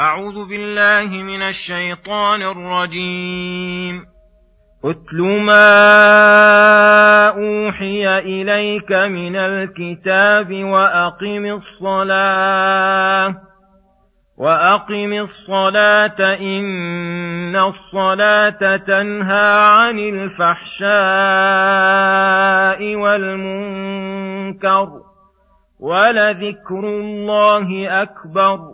أعوذ بالله من الشيطان الرجيم. اتل ما أوحي إليك من الكتاب وأقم الصلاة وأقم الصلاة إن الصلاة تنهى عن الفحشاء والمنكر ولذكر الله أكبر.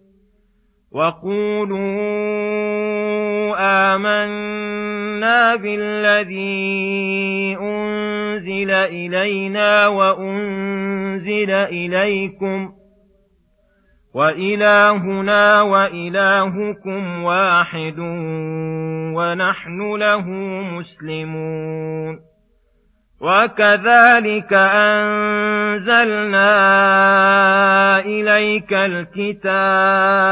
وقولوا آمنا بالذي أنزل إلينا وأنزل إليكم وإلهنا وإلهكم واحد ونحن له مسلمون وكذلك أنزلنا إليك الكتاب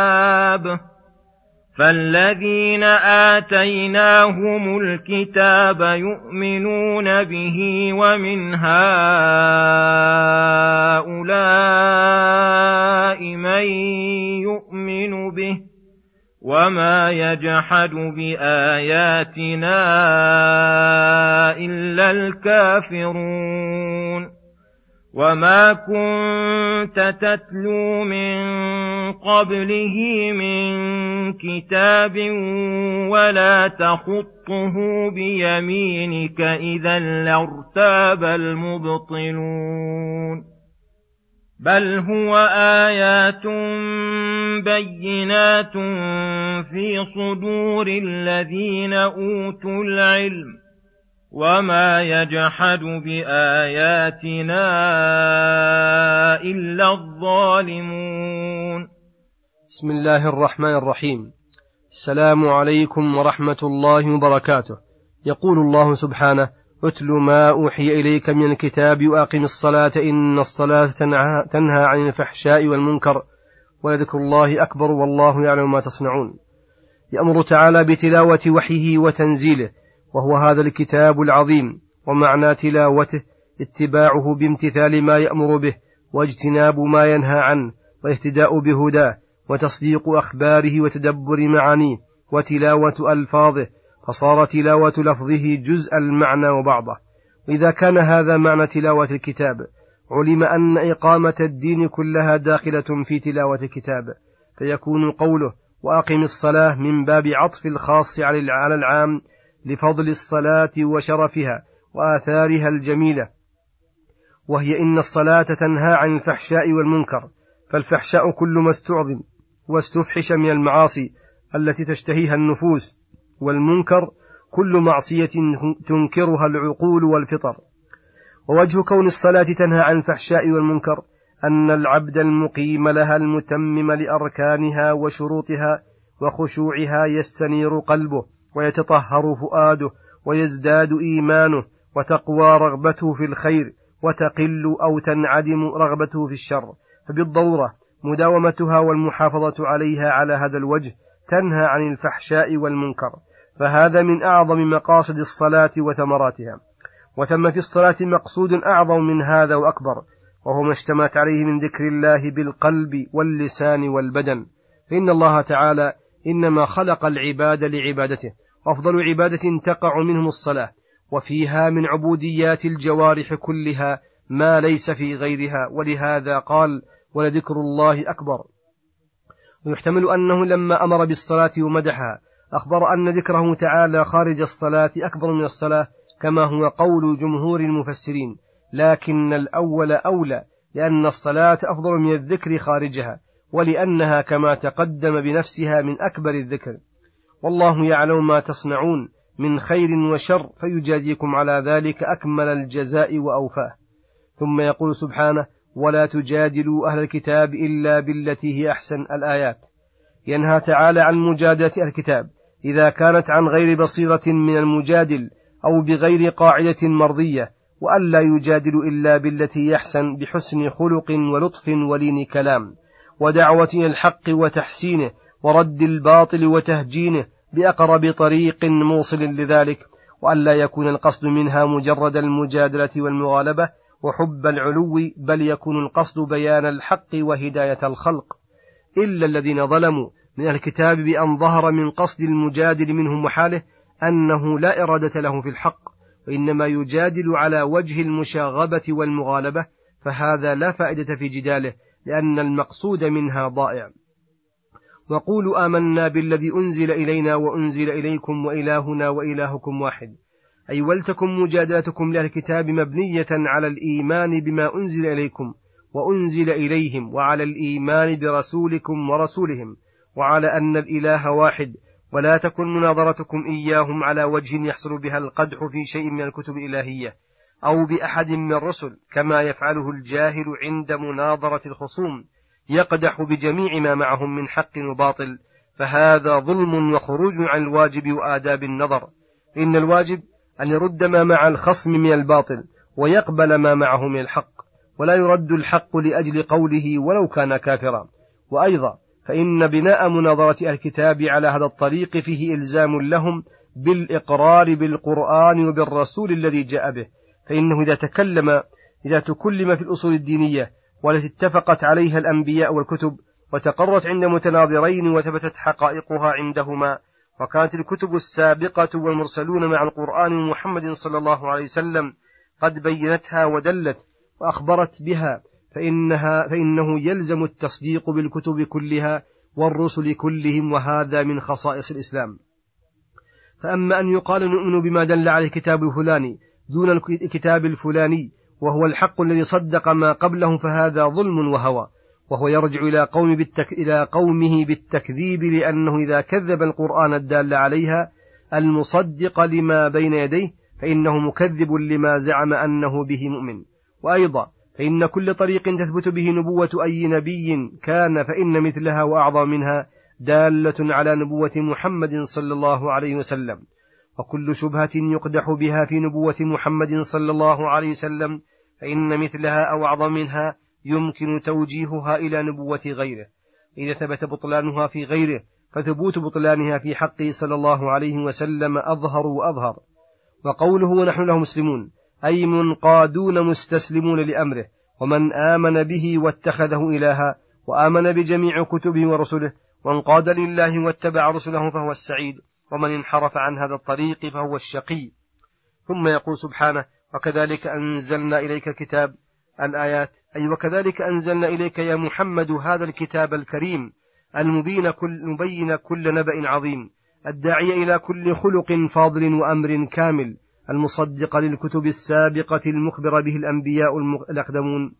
فالذين آتيناهم الكتاب يؤمنون به ومن هؤلاء من يؤمن به وما يجحد باياتنا الا الكافرون وما كنت تتلو من قبله من كتاب ولا تخطه بيمينك اذا لارتاب المبطلون بل هو ايات بينات في صدور الذين اوتوا العلم وما يجحد باياتنا الا الظالمون بسم الله الرحمن الرحيم. السلام عليكم ورحمه الله وبركاته. يقول الله سبحانه اتل ما أوحي إليك من الكتاب وأقم الصلاة إن الصلاة تنهى عن الفحشاء والمنكر ولذكر الله أكبر والله يعلم ما تصنعون. يأمر تعالى بتلاوة وحيه وتنزيله وهو هذا الكتاب العظيم ومعنى تلاوته اتباعه بامتثال ما يأمر به واجتناب ما ينهى عنه والاهتداء بهداه وتصديق أخباره وتدبر معانيه وتلاوة ألفاظه فصار تلاوة لفظه جزء المعنى وبعضه. وإذا كان هذا معنى تلاوة الكتاب علم أن إقامة الدين كلها داخلة في تلاوة الكتاب فيكون قوله وأقم الصلاة من باب عطف الخاص على العام لفضل الصلاة وشرفها وآثارها الجميلة. وهي إن الصلاة تنهى عن الفحشاء والمنكر فالفحشاء كل ما استعظم واستفحش من المعاصي التي تشتهيها النفوس. والمنكر كل معصية تنكرها العقول والفطر. ووجه كون الصلاة تنهى عن الفحشاء والمنكر أن العبد المقيم لها المتمم لأركانها وشروطها وخشوعها يستنير قلبه ويتطهر فؤاده ويزداد إيمانه وتقوى رغبته في الخير وتقل أو تنعدم رغبته في الشر. فبالضرورة مداومتها والمحافظة عليها على هذا الوجه تنهى عن الفحشاء والمنكر. فهذا من أعظم مقاصد الصلاة وثمراتها. وثم في الصلاة مقصود أعظم من هذا وأكبر وهو ما اشتملت عليه من ذكر الله بالقلب واللسان والبدن. فإن الله تعالى إنما خلق العباد لعبادته أفضل عبادة تقع منهم الصلاة وفيها من عبوديات الجوارح كلها ما ليس في غيرها ولهذا قال ولذكر الله أكبر ويحتمل أنه لما أمر بالصلاة ومدحها أخبر أن ذكره تعالى خارج الصلاة أكبر من الصلاة كما هو قول جمهور المفسرين لكن الأول أولى لأن الصلاة أفضل من الذكر خارجها ولأنها كما تقدم بنفسها من أكبر الذكر. والله يعلم ما تصنعون من خير وشر فيجازيكم على ذلك أكمل الجزاء وأوفاه. ثم يقول سبحانه ولا تجادلوا أهل الكتاب إلا بالتي هي أحسن الآيات ينهى تعالى عن مجادلة الكتاب إذا كانت عن غير بصيرة من المجادل أو بغير قاعدة مرضية وألا يجادل إلا بالتي يحسن بحسن خلق ولطف ولين كلام ودعوة الحق وتحسينه ورد الباطل وتهجينه بأقرب طريق موصل لذلك وألا يكون القصد منها مجرد المجادلة والمغالبة وحب العلو بل يكون القصد بيان الحق وهداية الخلق إلا الذين ظلموا من الكتاب بأن ظهر من قصد المجادل منهم وحاله أنه لا إرادة له في الحق وإنما يجادل على وجه المشاغبة والمغالبة فهذا لا فائدة في جداله لأن المقصود منها ضائع. وقولوا آمنا بالذي أنزل إلينا وأنزل إليكم وإلهنا وإلهكم واحد. أي ولتكن مجادلتكم لأهل الكتاب مبنية على الإيمان بما أنزل إليكم وأنزل إليهم وعلى الإيمان برسولكم ورسولهم. وعلى أن الإله واحد ولا تكن مناظرتكم إياهم على وجه يحصل بها القدح في شيء من الكتب الإلهية أو بأحد من الرسل كما يفعله الجاهل عند مناظرة الخصوم يقدح بجميع ما معهم من حق وباطل. فهذا ظلم وخروج عن الواجب وآداب النظر. إن الواجب أن يرد ما مع الخصم من الباطل ويقبل ما معه من الحق. ولا يرد الحق لأجل قوله ولو كان كافرا. وأيضا فإن بناء مناظرة الكتاب على هذا الطريق فيه إلزام لهم بالإقرار بالقرآن وبالرسول الذي جاء به. فإنه إذا تكلم إذا تكلم في الأصول الدينية والتي اتفقت عليها الأنبياء والكتب وتقرت عند متناظرين وثبتت حقائقها عندهما وكانت الكتب السابقة والمرسلون مع القرآن محمد صلى الله عليه وسلم قد بينتها ودلت وأخبرت بها. فإنها فإنه يلزم التصديق بالكتب كلها والرسل كلهم وهذا من خصائص الإسلام. فأما أن يقال نؤمن بما دل عليه الكتاب الفلاني دون الكتاب الفلاني وهو الحق الذي صدق ما قبله فهذا ظلم وهوى. وهو يرجع إلى, قوم بالتك... إلى قومه بالتكذيب لأنه إذا كذب القرآن الدال عليها المصدق لما بين يديه فإنه مكذب لما زعم أنه به مؤمن. وأيضا فإن كل طريق تثبت به نبوة أي نبي كان فإن مثلها وأعظم منها دالة على نبوة محمد صلى الله عليه وسلم. وكل شبهة يقدح بها في نبوة محمد صلى الله عليه وسلم فإن مثلها أو أعظم منها يمكن توجيهها إلى نبوة غيره. إذا ثبت بطلانها في غيره فثبوت بطلانها في حقه صلى الله عليه وسلم أظهر وأظهر. وقوله ونحن له مسلمون أي منقادون مستسلمون لأمره ومن آمن به واتخذه إلها وآمن بجميع كتبه ورسله وانقاد لله واتبع رسله فهو السعيد ومن انحرف عن هذا الطريق فهو الشقي. ثم يقول سبحانه وكذلك أنزلنا إليك الكتاب الآيات أي وكذلك أنزلنا إليك يا محمد هذا الكتاب الكريم المبين كل, مبين كل نبأ عظيم الداعي إلى كل خلق فاضل وأمر كامل. المصدق للكتب السابقة المخبر به الأنبياء الأقدمون.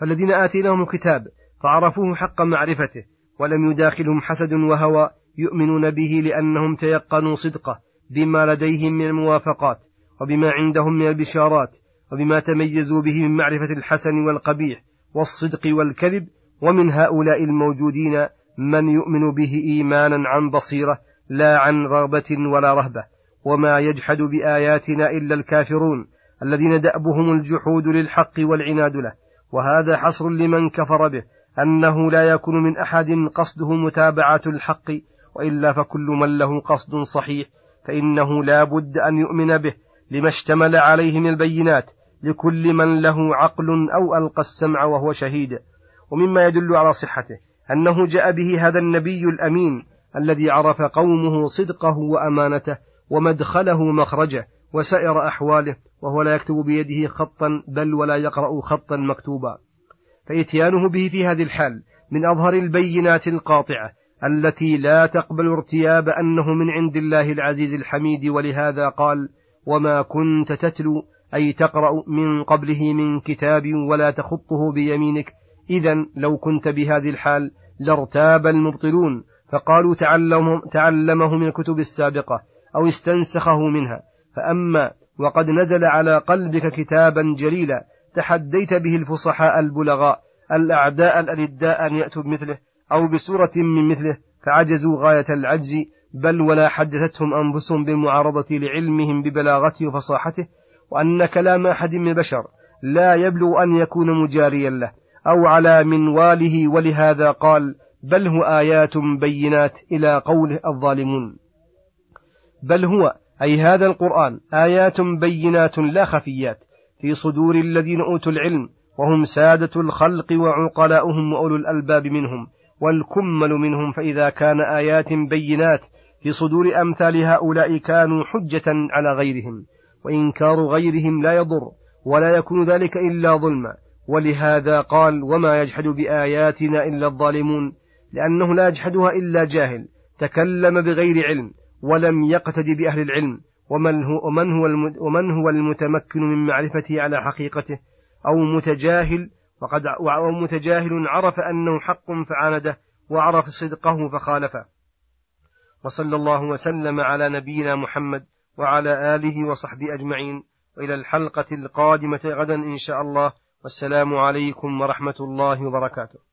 فالذين آتيناهم الكتاب فعرفوه حق معرفته ولم يداخلهم حسد وهوى يؤمنون به لأنهم تيقنوا صدقه بما لديهم من الموافقات وبما عندهم من البشارات وبما تميزوا به من معرفة الحسن والقبيح والصدق والكذب ومن هؤلاء الموجودين من يؤمن به إيمانا عن بصيرة لا عن رغبة ولا رهبة. وما يجحد بآياتنا إلا الكافرون الذين دأبهم الجحود للحق والعناد له. وهذا حصر لمن كفر به أنه لا يكون من أحد قصده متابعة الحق وإلا فكل من له قصد صحيح فإنه لا بد أن يؤمن به لما اشتمل عليه من البينات لكل من له عقل أو ألقى السمع وهو شهيد. ومما يدل على صحته أنه جاء به هذا النبي الأمين الذي عرف قومه صدقه وأمانته ومدخله مخرجه وسائر أحواله وهو لا يكتب بيده خطا بل ولا يقرأ خطا مكتوبا. فإتيانه به في هذه الحال من أظهر البينات القاطعة التي لا تقبل ارتياب أنه من عند الله العزيز الحميد ولهذا قال وما كنت تتلو أي تقرأ من قبله من كتاب ولا تخطه بيمينك. إذا لو كنت بهذه الحال لارتاب المبطلون فقالوا تعلمه, تعلمه من الكتب السابقة أو استنسخه منها. فأما وقد نزل على قلبك كتابا جليلا تحديت به الفصحاء البلغاء الأعداء الألداء أن يأتوا بمثله أو بسورة من مثله فعجزوا غاية العجز بل ولا حدثتهم أنفسهم بالمعارضة لعلمهم ببلاغته وفصاحته وأن كلام أحد من البشر لا يبلغ أن يكون مجاريا له أو على منواله ولهذا قال بل هو آيات بينات إلى قوله الظالمون. بل هو أي هذا القرآن آيات بينات لا خفيات في صدور الذين أوتوا العلم وهم سادة الخلق وعقلاؤهم وأولو الألباب منهم والكمل منهم فإذا كان آيات بينات في صدور أمثال هؤلاء كانوا حجة على غيرهم وإنكار غيرهم لا يضر ولا يكون ذلك إلا ظلما. ولهذا قال وما يجحد بآياتنا إلا الظالمون لأنه لا يجحدها إلا جاهل تكلم بغير علم ولم يقتد بأهل العلم ومن هو, ومن هو, ومن هو المتمكن من معرفته على حقيقته؟ أو متجاهل وقد أو متجاهل عرف أنه حق فعانده وعرف صدقه فخالفه. وصلى الله وسلم على نبينا محمد وعلى آله وصحبه أجمعين. وإلى الحلقة القادمة غدا إن شاء الله. والسلام عليكم ورحمة الله وبركاته.